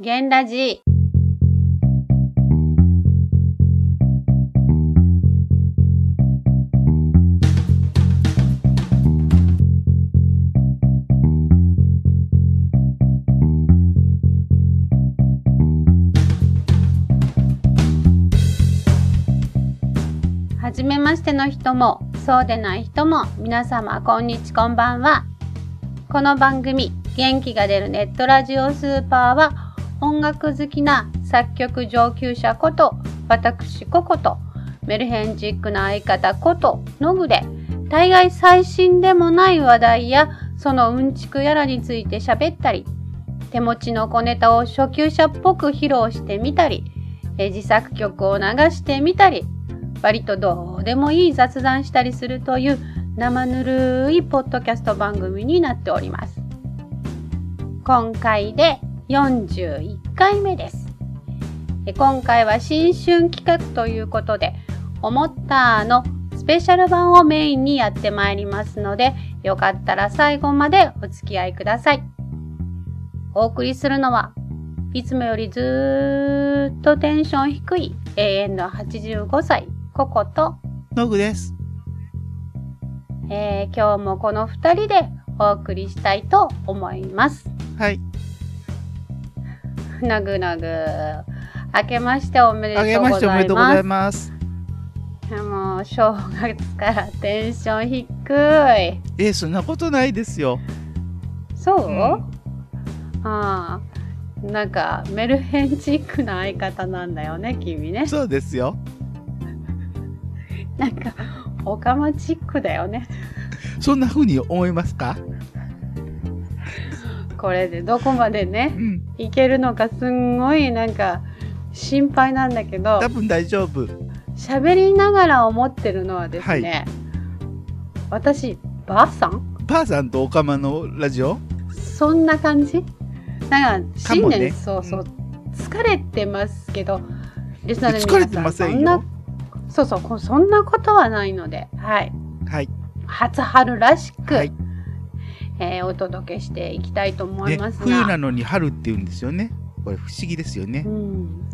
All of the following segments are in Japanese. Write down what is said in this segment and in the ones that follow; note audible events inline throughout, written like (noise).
ゲンラジ。はじめましての人もそうでない人も皆様こんにちこんばんは。この番組元気が出るネットラジオスーパーは音楽好きな作曲上級者こと私ココとメルヘンチックな相方ことノグで大概最新でもない話題やそのうんちくやらについて喋ったり手持ちの小ネタを初級者っぽく披露してみたり自作曲を流してみたり割とどうでもいい雑談したりするという生ぬるいポッドキャスト番組になっております。今回で41回目です。え今回は新春企画ということで、思ったのスペシャル版をメインにやってまいりますので、よかったら最後までお付き合いください。お送りするのはいつもよりずーっとテンション低い永遠の85歳、ココと、ノグです。えー今日もこの2人でお送りしたいと思います。はい。なぐなぐ。明けましておめでとあげましておうございめでとうございます。ます。もう正月からテンション低い。えそんなことないですよ。そう、うんああ。なんかメルヘンチックな相方なんだよね、君ね。そうですよ。(laughs) なんか、オカマチックだよね。そんな風に思いますか？これでどこまでねう、ん。いけるのかすんごいなんか心配なんだけど多、分大丈夫。喋りながら思ってるのはですね、私、ばあさん？ばあさんとおかまのラジオ？そんな感じ？なんか、新年、ねそうそう、疲れてますけど、リスナーの皆さ疲れてませんそんなよ。そうそうこ、そんなことはないので、はい。はい。初春らしく、はい。えーお届けしていきたいと思いね、ますが、冬なのに春って言うんですよね。これ不思議ですよねう。ん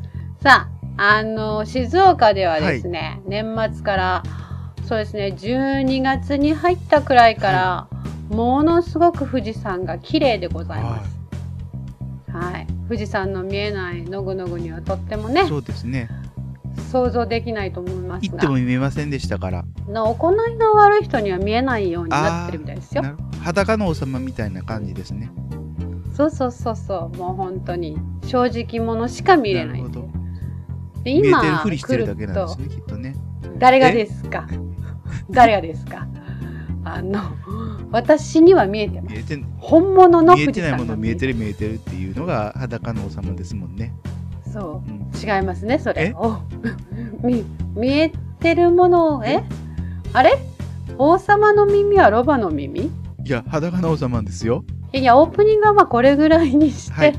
さあ、あの、静岡ではですね、年末から、そうですね、12月に入ったくらいから、ものすごく富士山が綺麗でございます。はい。富士山の見えないのぐのぐにはとってもね、そうですね。想像できないと思います行ってもが、見えませんでしたから。の行いの悪い人には見えないようになってるみたいですよ。なる裸の王様みたいな感じですね。そうそうそうそう、もう本当に正直者しか見れない。なるほど。で見えてる今ふりしてるだけなんですね、きっとね。誰がですか？誰がですか？あの私には見えてます。見えて本物の見えてないもの見えてる見えてるっていうのが裸の王様ですもんね。そう。ん。う違いますねそれ。え？お見見えてるものをえ？あれ？王様の耳はロバの耳？いいや、裸の王様ですよ。やいやオープニングはまあこれぐらいにして、はい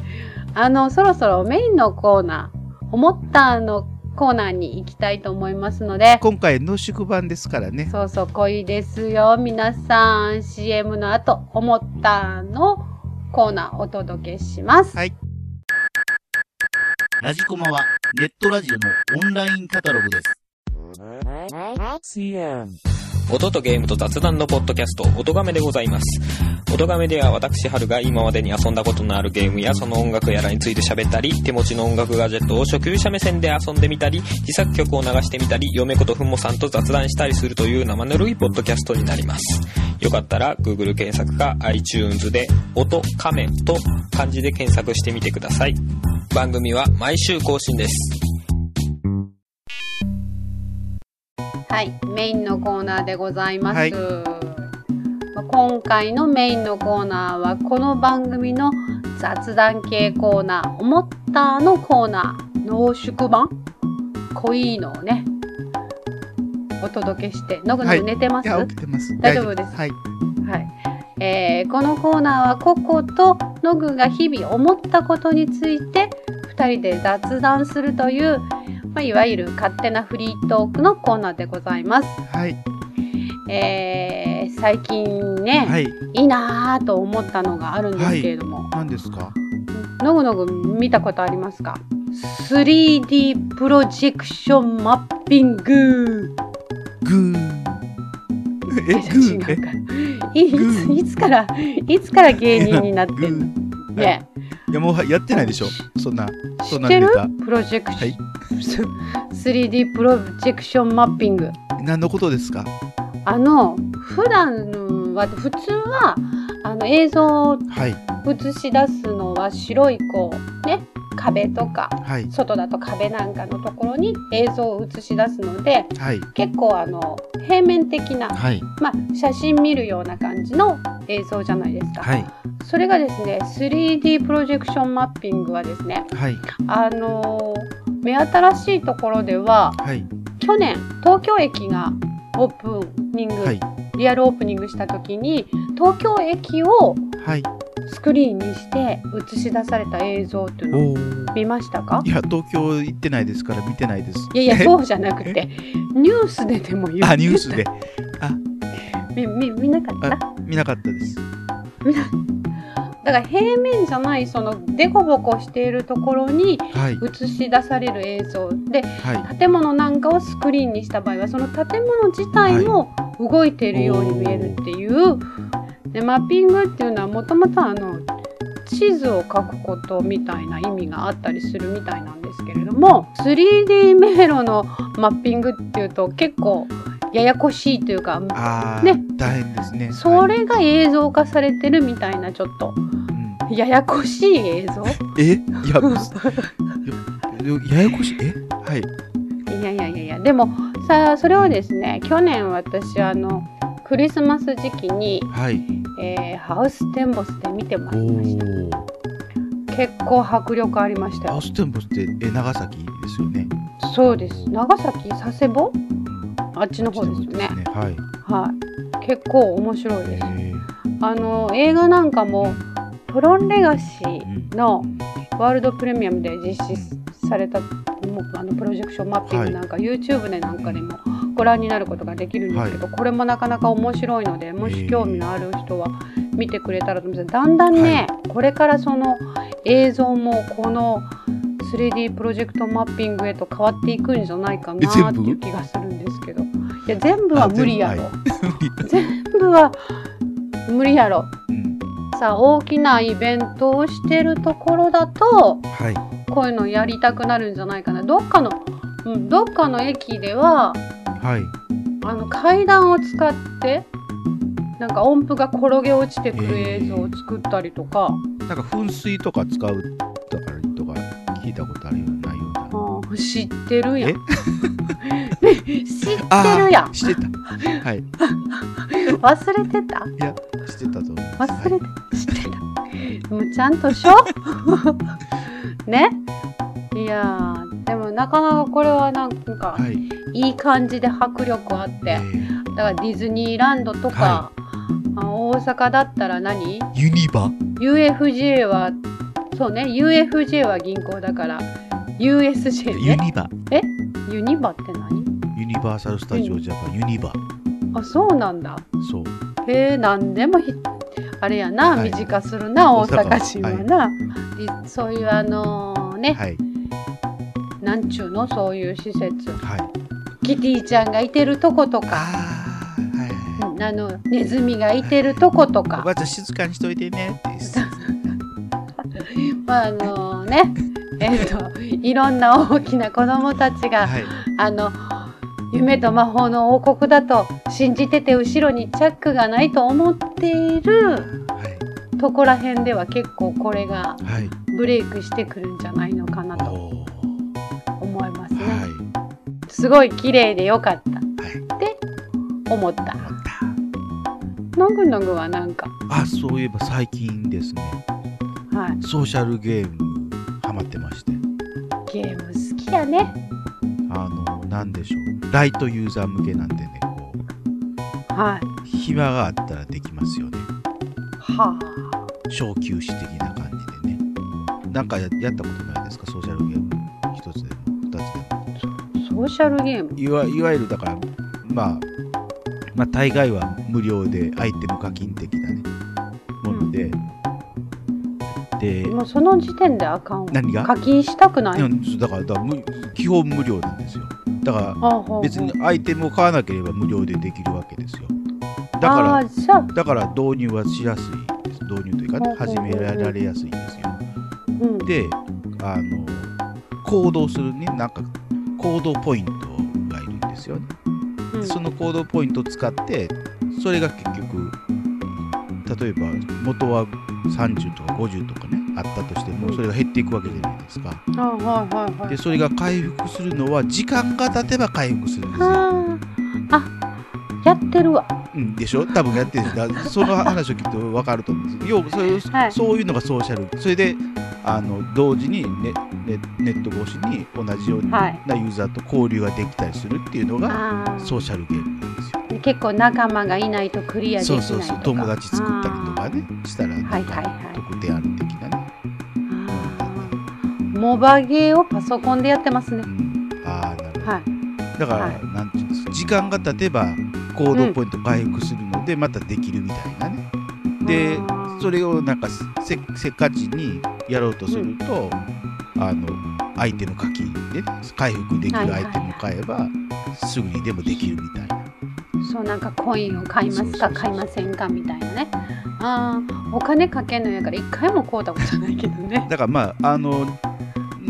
あのそろそろメインのコーナー思ったのコーナーに行きたいと思いますので今回の宿版ですからね。そうそう、濃いですよ。皆さん、CM の後、思ったのコーナーお届けします。はい。ラジコマはネットラジオのオンラインカタログです。CM 音とゲームと雑談のポッドキャスト、音亀でございます。音亀では私、春が今までに遊んだことのあるゲームやその音楽やらについて喋ったり、手持ちの音楽ガジェットを初級者目線で遊んでみたり、自作曲を流してみたり、嫁ことふもさんと雑談したりするという生ぬるいポッドキャストになります。よかったら、Google 検索か iTunes で、音亀と漢字で検索してみてください。番組は毎週更新です。はい、メインのコーナーでございます。はい。まあ今回のメインのコーナーは、この番組の雑談系コーナー、思ったのコーナー、濃縮版？濃いのをね、お届けして、のぐのぐ寝てます、いや、起きてます。大丈夫です？はい。はい、えーこのコーナーはココとノグが日々思ったことについて2人で雑談するという、まあ、いわゆる勝手なフリートークのコーナーでございます。はい。えー最近ね、はい。い、いなぁと思ったのがあるんですけれども、何ですか？のぐのぐ見たことありますか？3D プロジェクションマッピンググー。え、グー？えいいついつからいつから芸人になってんの？グねいや、もうやってないでしょ？そんな、そんな知ってる？ネタ。プロジェクシはいョン、3D プロジェクションマッピング何のことですか？あの普段は普通はあの映像をはい。映し出すのは白いこうね壁とかはい。外だと壁なんかのところに映像を映し出すのではい。結構あの平面的な、はい。まあ、写真見るような感じの映像じゃないですか、はい。それがですね 3D プロジェクションマッピングはですねはい。あのー目新しいところでははい。去年東京駅がオープニング、はい。リアルオープニングした時に東京駅をはい。スクリーンにして映し出された映像っていうのを。見ましたか？いや、東京行ってないですから見てないです。いやいやそうじゃなくてニュースででも言あ、ニュースで。みみ見なかった？見なかったです。だから平面じゃないそのデコボコしているところにはい。映し出される映像ではい。建物なんかをスクリーンにした場合はその建物自体も動いているように見えるっていう、でマッピングっていうのはもともとあの地図を描くことみたいな意味があったりするみたいなんですけれども 3D 迷路のマッピングっていうと結構ややこしいというかね大変ですね。そはいれが映像化されてるみたいなちょっとうんややこしい映像？え？いや、や (laughs) ややこしい？え？はい。いやいやいやいやでもさあそれをですね去年私あのクリスマス時期に、はい。えーハウステンボスで見てもおらいました。ー。結構迫力ありましたよ。ハウステンボスって、え、長崎ですよね。そうです。長崎佐世保？うんあっちの方ですよね。はい。はい。結構面白いです。えあの映画なんかもトロンレガシーのワールドプレミアムで実施されたもうあのプロジェクションマッピングなんか、YouTube でなんかでもご覧になることができるんですけど、これもなかなか面白いのでもし興味のある人は見てくれたらと思いますだんだんね、これからその映像もこの 3D プロジェクトマッピングへと変わっていくんじゃないかなっていう気がするんですけど。いや全部は無理やろ、あ全部は無理やろうんさあ大きなイベントをしてるところだとはい。こういうのやりたくなるんじゃないかなどっかの、うん、どっかの駅でははい。あの階段を使ってなんか音符が転げ落ちてくる映像を作ったりとか、なんか噴水とか使うとか聞いたことあるようなような。あー知ってるやん。え？(laughs) 知ってるやん。あーしてた。はい。(laughs) 忘れてた？いや、してたと思。忘れてはい。知ってた。もうちゃんとしょ (laughs) ね？いやーでもなかなかこれはなんかはい。いい感じで迫力あって、えーだからディズニーランドとか、あ大阪だったら何？ユニバ。UFJ はそうね UFJ は銀行だから USJ ね。ユニバ。ユニバって何？ユニバーサル・スタジオ・ジャパン、ユニバ。あそうなんだ。そう。へえ何でもひあれやな、はい。短するな大大阪阪市はな、でそういうあのね、はい。なんちゅうの？そういう施設。はい。キティちゃんがいてるとことか。あのネズミがいてるとことか。おばあちゃん静かにしといてねって。(laughs) まああのねえっ、といろんな大きな子供たちが、はい。あの夢と魔法の王国だと信じてて後ろにチャックがないと思っているはい。とこら辺では結構これがはい。ブレイクしてくるんじゃないのかなと思いますね。はい。すごい綺麗でよかったはい。って思った。思った。のぐのぐはなんか、あ、そういえば最近ですね、はい、ソーシャルゲームハマってまして、ゲーム好きやね。あの、なんでしょう。ライトユーザー向けなんでね、こはい。う、暇があったらできますよね。は小休止的な感じでね。なんかややったことないですか、ソーシャルゲーム。一つでも、二つでも。あ、ソーシャルゲーム？いわいわゆるだから、まあ、まあ、大概は無料でアイテム課金的なね、もその時点であかんわ。何が？課金したくない、うんだからだから無基本無料なんですよ。だから別にアイテムを買わなければ無料でできるわけですよ。だあからだから導入はしやすいです。導入というかね始められやすいんですよ。うん、であの行動するねなんか行動ポイントがいるんですよね。うん。その行動ポイントを使ってそれが結局例えば元は30とか50とかねあったとしてうんもそれが減っていくわけじゃないですか。でそれが回復するのは時間が経てば回復するんですよ、はああやってるわ。うん、でしょ？多分やってるだ (laughs) その話を聞くと分かると思うんです。要はそういう,、はい。そういうのがソーシャル。それであの同時にネネネット越しに同じようなはい。ユーザーと交流ができたりするっていうのがあソーシャルゲームなんですよ。ー結構仲間がいないとクリアできないとか。そうそうそう。友達作ったりとかねしたらなんかある的なね、あーモバゲーをパソコンでやってますね。うん、ああなるほど、はい。だから、はい。なんていうんですか時間が経てば行動ポイント回復するので、またできるみたいなね。であーそれをなんかせせっかちにやろうとすると、あのアイテム課金で回復できるアイテムを買えば、すぐにでもできるみたいな。そうなんかコインを買いますか買いませんかみたいなね。あーお金かけんのやから一回も買うたことないけどね。だからまああの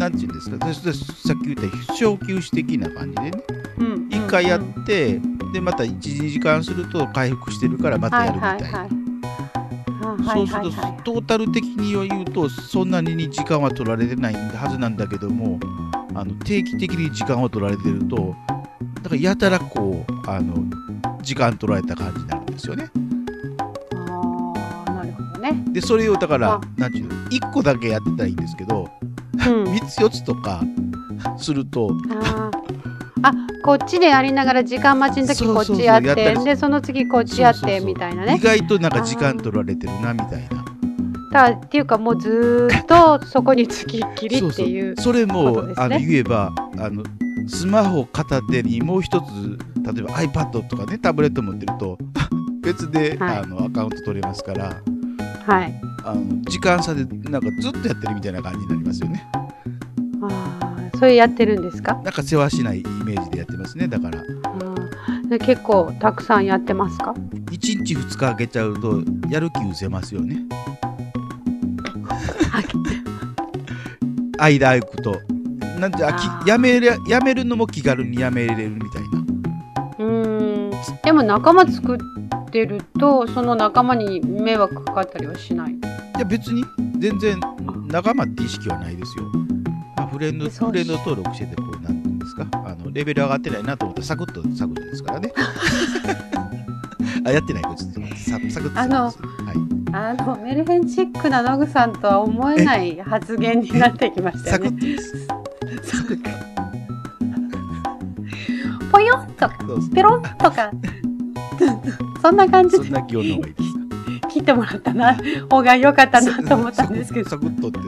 なんていうんですか？さっき言った小休止的な感じでね。うん一回やっうんて、でまた12時間すると回復してるからまたやるみたいな、はいはいはい。そうすると、トータル的に言うとそんなに時間は取られてないはずなんだけどもあの定期的に時間を取られてるとだからやたらこうあの時間取られた感じになるんですよね。あーなるほどね。でそれをだからあ。なんていうの？1個だけやってたらいいんですけどうん3つ4つとかするとあこっちでやりながら時間待ちの時こっちやってでその次こっちやってみたいなね。意外となんか時間取られてるなみたいな。だっていうかもうずーっとそこにつきっきりっていうそれも、ね。あの言えばあのスマホ片手にもう一つ例えば iPad とかねタブレット持ってると別で、はい。あのアカウント取れますから。はいあの時間差でなんかずっとやってるみたいな感じになりますよね。あーそれやってるんですか？なんか世話しないイメージでやってますねだから。あーで結構たくさんやってますか？1日2日空けちゃうとやる気失せますよね。(laughs) 間空くと。なんじゃあー。きやめれやめるのも気軽にやめれるみたいな。うーん。でも仲間作ってるとその仲間に迷惑かかったりはしないい？や別に全然仲間って意識はないですよ。まあ、フレンドフレンド登録しててこうなんですか？あのレベル上がってないなと思ったらサクッとサクッとですからね。(laughs) あやってないこっちササクッとあのはい、あのメルヘンチックなノグさんとは思えない発言になってきましたサクよね。ッとです。ぽよっとかペロッとか (laughs) そんな感じでそんな気温の方がいいです。切ってもらったな方が良かったなと思ったんですけどサクッとって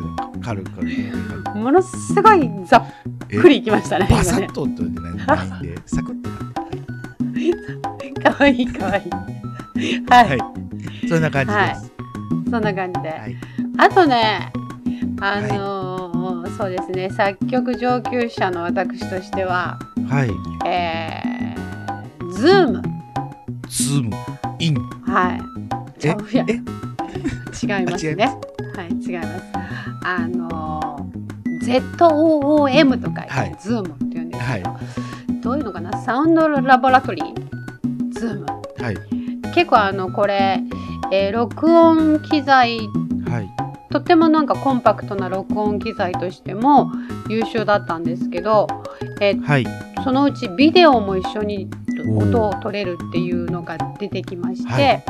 軽く。ものすごいざっくりいきましたねバ今ねサッとってないないんで、サクッと。(laughs) かわいいかわいいはい、はい。そんな感じです。そんな感じで、はい。あとねあのーそうですね作曲上級者の私としてははい。えー、ズームズームイン。はいちゃうやん。え？違いますね。はい違います。あのー ZOOM とか言って、はい。ズームって言うんですけど、はどういうのかな？サウンドラボラトリーズーム。はい。結構あのこれ、えー録音機材はい。とってもなんかコンパクトな録音機材としても優秀だったんですけど、えーはい。そのうちビデオも一緒に音を取れるっていうのが出てきまして、はい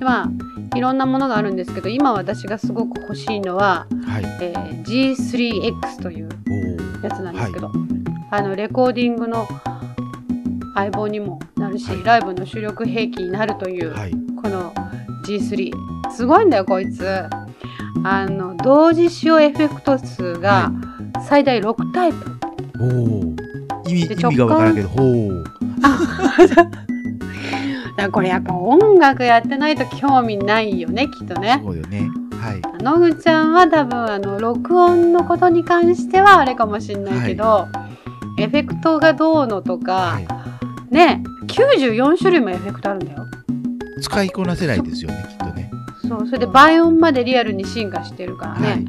でまあい。ろんなものがあるんですけど今私がすごく欲しい。のは、はい。えー G3X とい。う。やつなんですけど、あのレコーディングの相棒にもなるし、はい。ライブの主力兵器になるとい。う、はい。この G3 すごい。んだよこい。つあの同時使用エフェクト数が最大6タイプ、おお。意味意味がわからんけど、ほう。だこれやっぱ音楽やってないと興味ないよねきっとねそうよね。はい。野口ちゃんは多分あの録音のことに関してはあれかもしれないけど、エフェクトがどうのとか、はい。ね94種類もエフェクトあるんだよ使いこなせないですよね、きっとね。そうそれで倍音までリアルに進化してるからはね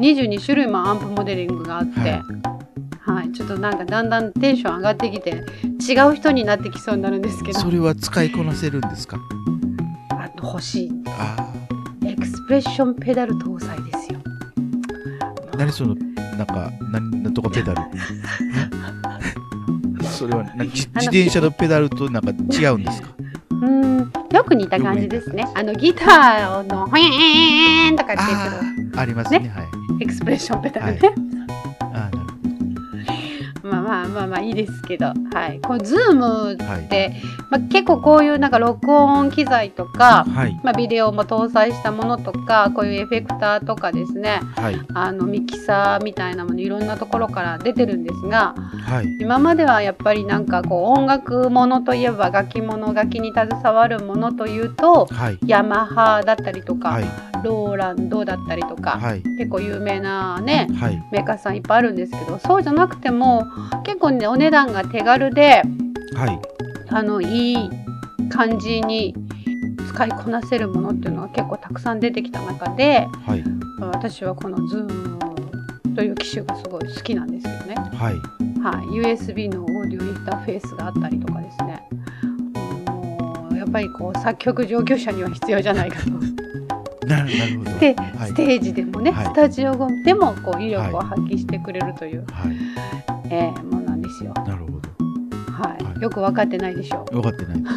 い、。22種類もアンプモデリングがあって、ははい。ちょっとなんかだんだんテンション上がってきて違う人になってきそうになるんですけど。それは使いこなせるんですか？あと欲しい。あエクスプレッションペダル搭載ですよ。あ。何その、なんか、なんなんとかペダル？(laughs) (laughs) それはな自自転車のペダルとなんか違うんですか？うーん。よく似た感じですね。あのギターのホエーンとかっていうああ、ありますね。はい。エクスプレッションペダルね、ああ、なるまあまあまあまあいいですけどはいこうズームほど。はい。って、まあ、結構こういうなんか録音機材とか、はい。まあ、ビデオも搭載したものとかこういうエフェクターとかですねはい。あのミキサーみたいなものいろんなところから出てるんですがはい。今まではやっぱりなんかこう音楽ものといえば楽器もの楽器に携わるものというとはい。ヤマハだったりとか、はい。ローランドだったりとか、はい。結構有名なねはい。メーカーさんいっぱいあるんですけどそうじゃなくても結構ねお値段が手軽ではい。あのいい感じに使いこなせるものっていうのが結構たくさん出てきた中ではい。私はこの Zoom という機種がすごい好きなんですけどね、はい。はい、USB のオーディオインターフェースがあったりとかですねやっぱりこう作曲上級者には必要じゃないかと。ではいステージでもね、はいスタジオでもこう威力を発揮してくれるという、はい。えーものなんですよ、なるほど。はいはいよく分かってないでしょう分かってないです。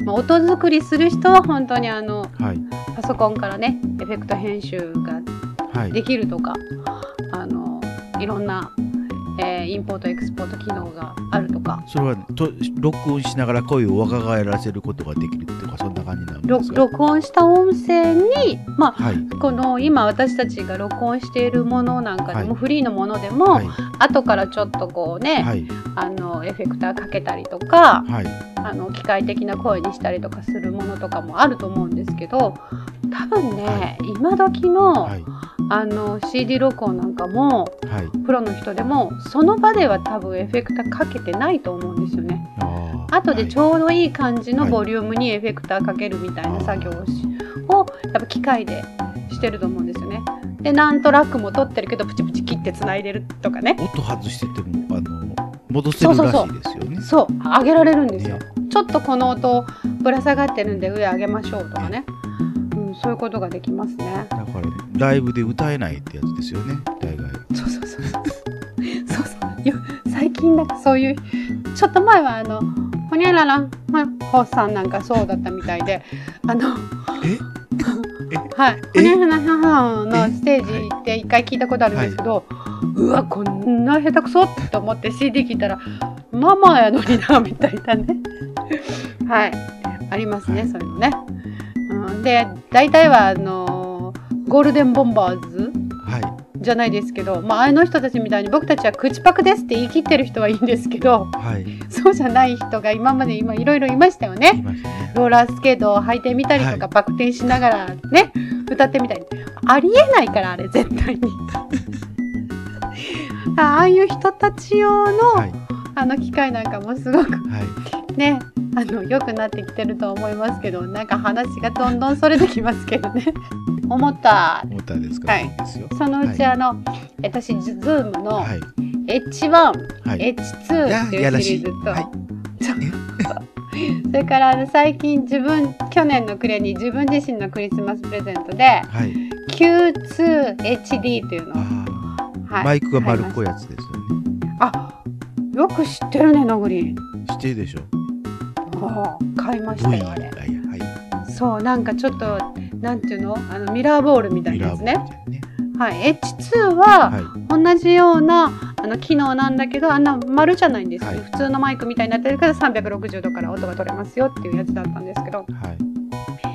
(laughs) まあ、音作りする人は本当にあのはい。パソコンからねエフェクト編集がはい。できるとか、あのいろんな、えーインポートエクスポート機能があるとかそれはと録音しながら声を若返らせることができるっていうかそ感じなんでろすか。録音した音声に、まあ、はい。この今私たちが録音しているものなんかでも、はいフリーのものでも、はい。後からちょっとこうね、はい。あのエフェクターかけたりとかはい。あの機械的な声にしたりとかするものとかもあると思うんですけど多分ね、今時の,、はい。あの CD 録音なんかもはい。プロの人でもその場では多分エフェクターかけてないと思うんですよね。後でちょうどいい感じのはいボリュームにエフェクターかけるみたいな作業をしをやっぱ機械でしてると思うんですよね。で何トラックも取ってるけどプチプチ切ってつないでるとかね音外しててもあの戻せるらしいですよね。そう上げられるんですよ。ねちょっとこの音ぶら下がってるんで上上げましょうとかね、うん、そういうことができますね。だからライブで歌えないってやつですよね。大概。そうそうそう。そうそう。よ最近なんかそういう、ちょっと前はあの、ほにゃらら、まほさんなんかそうだったみたいで、あの、(laughs) はい、ほにゃららはのステージ行って一回聞いたことあるんですけど、うわ、こんな下手くそって思って CD 聞いたら、ママやのにな、みたいなね。(laughs) はい、ありますね、はいそういうのね。うん、で、大体はあの、ゴールデンボンバーズはい。じゃないですけど、まあ、あの人たちみたいに僕たちは口パクですって言い切ってる人はいいんですけどはい。そうじゃない人が今まで今いろいろいましたよね。ね。ローラースケートを履いてみたりとか、はいバク転しながらね歌ってみたりありえないからあれ絶対に。(laughs) ああいう人たち用の、はい。あの機械なんかもすごくはい。ねあの良くなってきてると思いますけどなんか話がどんどんそれてきますけどね。(laughs) 思った思ったんですか？ら、はい。そのうち、はいあの私 Zoom のはい。H1、はい。H2 っていう。シリーズと、はい。そ (laughs) れから最近自分去年の暮れに自分自身のクリスマスプレゼントではい。Q2HD というのを、はいマイクが丸っこいやつですよね。あよく知ってるねのぐり知ってるでしょ。買いましたよあれがはい。そうなんかちょっとなんていうの？あのミラーボールみたいなやつねね。はい H2 ははい。同じようなあの機能なんだけどあんな丸じゃないんですよ、はい普通のマイクみたいになってるけど360度から音が取れますよっていうやつだったんですけどは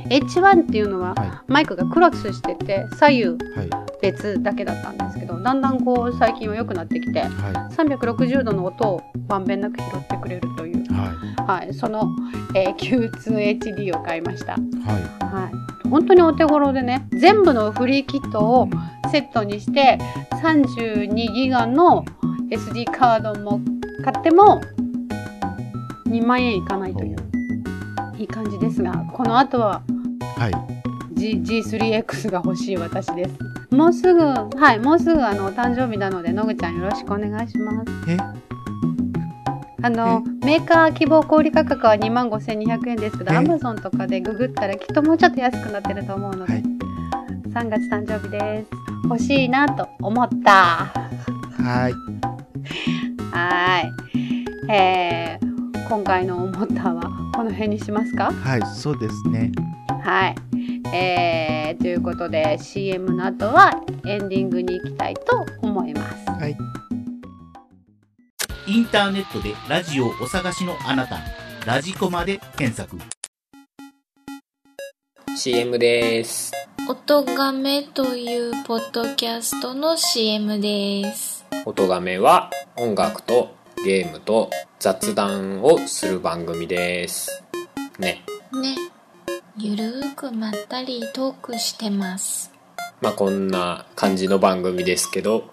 い。H1 っていうのははマイクがクロスしてて左右い。はい。別だけだったんですけどだんだんこう最近は良くなってきては360度の音をまんべんなく拾ってくれるというい。はははい、その、えー Q2HD を買いました。い。ははい、本当にお手頃でね全部のフリーキットをセットにして32ギガの SD カードも買っても2万円いかないい。といういい感じですがこの後ははい。G G3X が欲しい私です。もうすぐはいもうすぐあのお誕生日なのでのぐちゃんよろしくお願いします。え？あのメーカー希望小売価格は2万5200円ですけどえ？Amazon とかでググったらきっともうちょっと安くなってると思うので、はい。3月誕生日です。欲しいなと思った。はい。はーい。えー今回の思ったはこの辺にしますか？はい、そうですね。はいえー、ということで CM の後はエンディングに行きたいと思いますはい。インターネットでラジオをお探しのあなた、ラジコマで検索。CM です。音がめというポッドキャストの CM です。音がめは音楽とゲームと雑談をする番組です。ね。ね。ゆるーくまったりトークしてます。まあこんな感じの番組ですけど、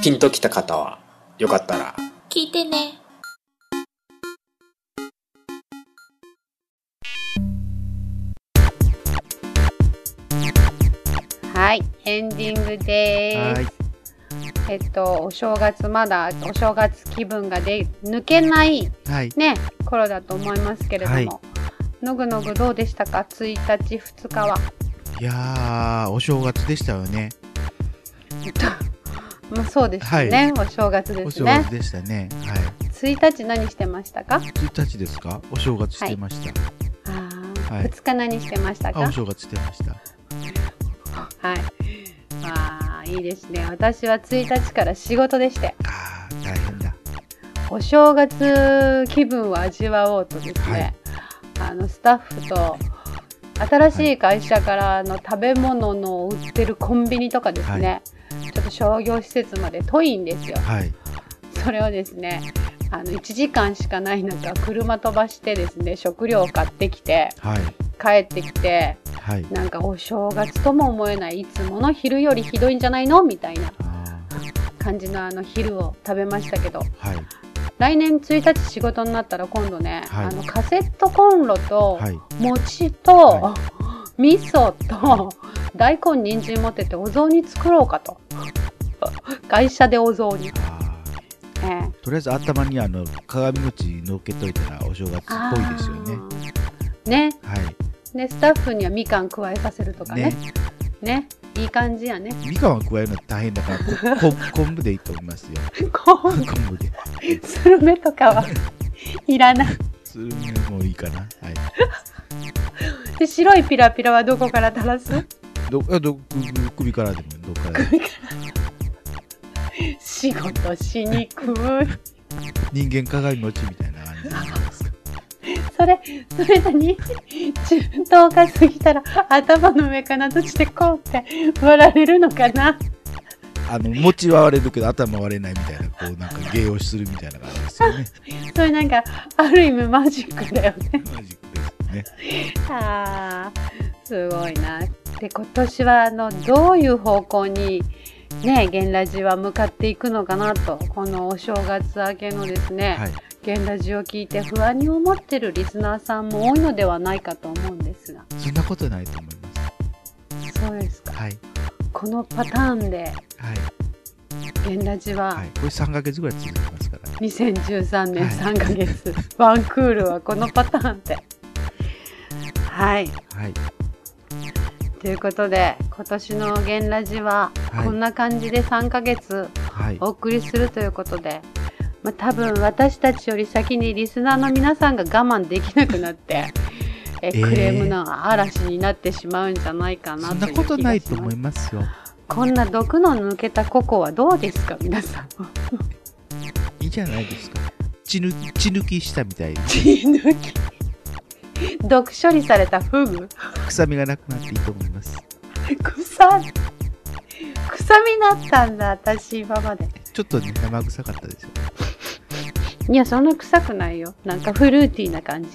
ピンときた方はよかったら聞いてね。はいエンディングですはい。えっとお正月まだお正月気分がで抜けないはい。ね頃だと思いますけれども、はいのぐのぐどうでしたか？1日2日は。いやー、お正月でしたよね。(laughs) まあそうですよね、お正月でおすね。正月でしたね。はい。1日何してましたか？1日ですか？お正月してました。あー、はい。2日何してましたあ、かお正月してました。はい。あーいいですね。私は1日から仕事でして。あー、大変だ。お正月気分を味わおうとですね、はいあのスタッフと新しい会社からの食べ物の売ってるコンビニとかですね、ちょっと商業施設まで遠いんですよはい。それをですねあの1時間しかない中車飛ばしてですね食料を買ってきてはい。帰ってきてはい。なんかお正月とも思えないいつもの昼よりひどいんじゃないの？みたいなあ感じのあの昼を食べましたけどーはい。来年1日仕事になったら今度ね、はい。あのカセットコンロとはい。餅と、は (laughs) 味噌と (laughs) 大根人参持ってってお雑煮作ろうかと。(laughs) 会社でお雑煮、あええ。ーとりあえず頭にあの鏡餅乗っけといたらお正月っぽいですよね。ね。はい。でスタッフにはみかん加えさせるとかね。ねいい感じやねみかんは加えるの大変だから、こ (laughs) 昆布でいいと思いますよ。こ昆布で。うスルメとかはいらないするのもいいかな。はい。で白いピラピラはどこから垂らす？ど、あど、く首からでもどっからでも。仕事しにくい人間鏡餅みたいな感じですか。それ、それ何？中等過ぎたら頭の上から土でこうって割られるのかな？あの、餅は割れるけど頭割れないみたいな、こうなんか芸をするみたいな感じですよね。(laughs) それなんか、ある意味マジックだよね。マジックですね。(laughs) あー、すごいな。で、今年はあの、どういう方向にね、ゲンラジは向かっていくのかなと、このお正月明けのですね、はい。ゲンラジを聞いて不安に思ってるリスナーさんも多いのではないかと思うんですが。そんなことないと思いまそうですか。す。はい。このパターンで、はい。ゲンラジは、はい。これ3ヶ月ぐらい続きますから。2013年はい3ヶ月、ワンクールはこのパターンで。はい。はい。ということで、今年の「ゲンラジははい。こんな感じで3ヶ月はい。お送りするということで、まあ、多分私たちより先にリスナーの皆さんが我慢できなくなって、ええー。クレームの嵐になってしまうんじゃないかなそんなことないと思いますよ。こんな毒の抜けたココはどうですか？皆さん。いいじゃないですか。血抜き、血抜きしたみたい。に (laughs) 血抜き毒処理されたフグ？臭みがなくなっていいと思います。臭い臭みだったんだ私今までちょっとね、生臭かったですよ。いや、そんな臭くないよ。なんかフルーティーな感じ。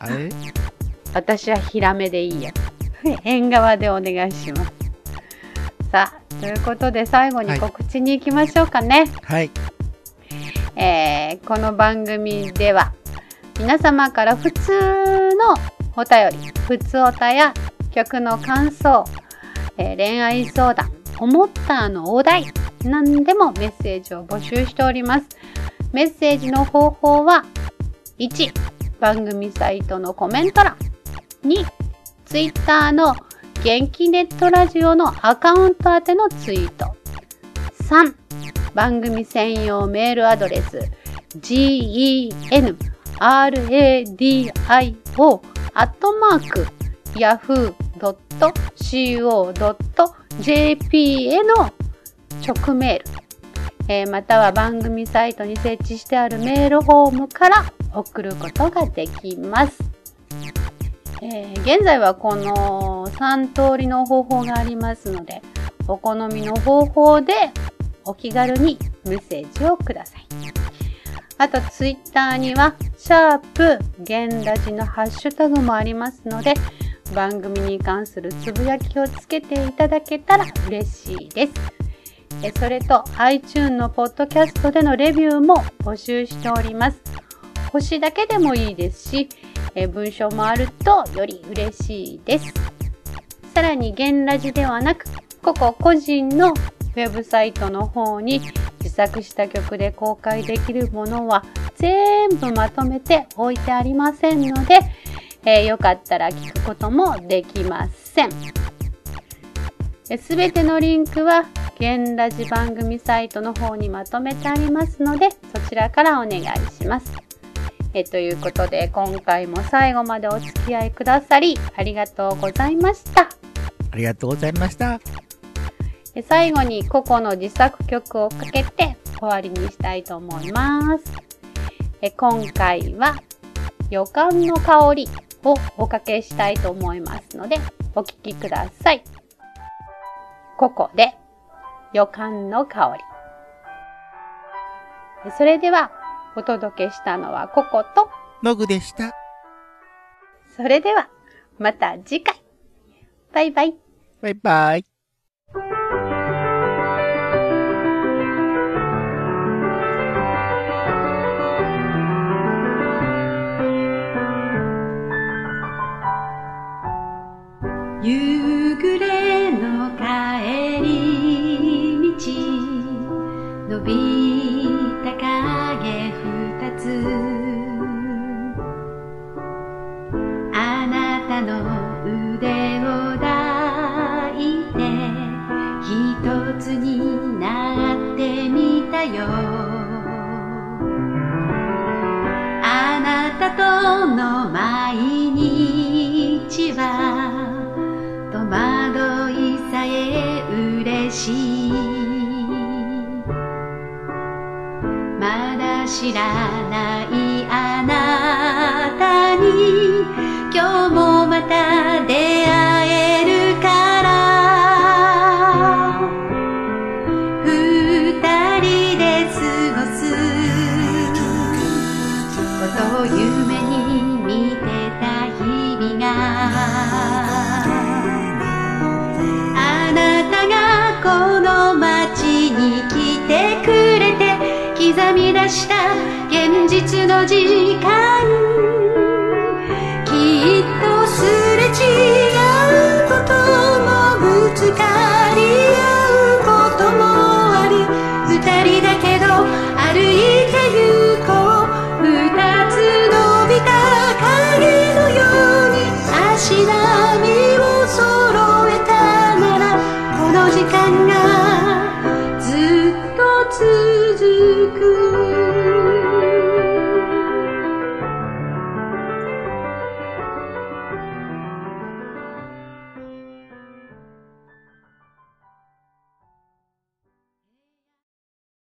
あれ？私はヒラメでいいや。縁側でお願いします。さあ、ということで最後に告知に行きましょうかね。はい。えーこの番組では皆様から普通のお便り、普通おたや曲の感想、えー恋愛相談、思ったのお題、何でもメッセージを募集しております。メッセージの方法は1、番組サイトのコメント欄2、ツイッターの元気ネットラジオのアカウント宛てのツイート3、番組専用メールアドレス gen radio アットマーク yahoo.co.jp への直メール、えーまたは番組サイトに設置してあるメールフォームから送ることができます。えー現在はこの3通りの方法がありますので、お好みの方法でお気軽にメッセージをください。あと、ツイッターには、シャープ、ゲンラジのハッシュタグもありますので、番組に関するつぶやきをつけていただけたら嬉しいです。えそれと、iTune のポッドキャストでのレビューも募集しております。星だけでもいいですし、え文章もあるとより嬉しいです。さらに、ゲンラジではなく、個々個人のウェブサイトの方に自作した曲で公開できるものは全部まとめて置いてありませんので、えーよかったら聞くこともできません。すべてのリンクは、ゲンラジ番組サイトの方にまとめてありますので、そちらからお願いします。えということで、今回も最後までお付き合いくださり、ありがとうございました。ありがとうございました。で最後に個々の自作曲をかけて終わりにしたいと思います。え今回は予感の香りをおかけしたいと思いますのでお聴きください。ここで予感の香り。それではお届けしたのはココと、ノグでした。それではまた次回。バイバイ。バイバイ。You 知らないあなたに今日もまた出会えるから。二人で過ごすことを夢に見てた日々が。あなたがこの街に来てくれて刻み出した現実の時間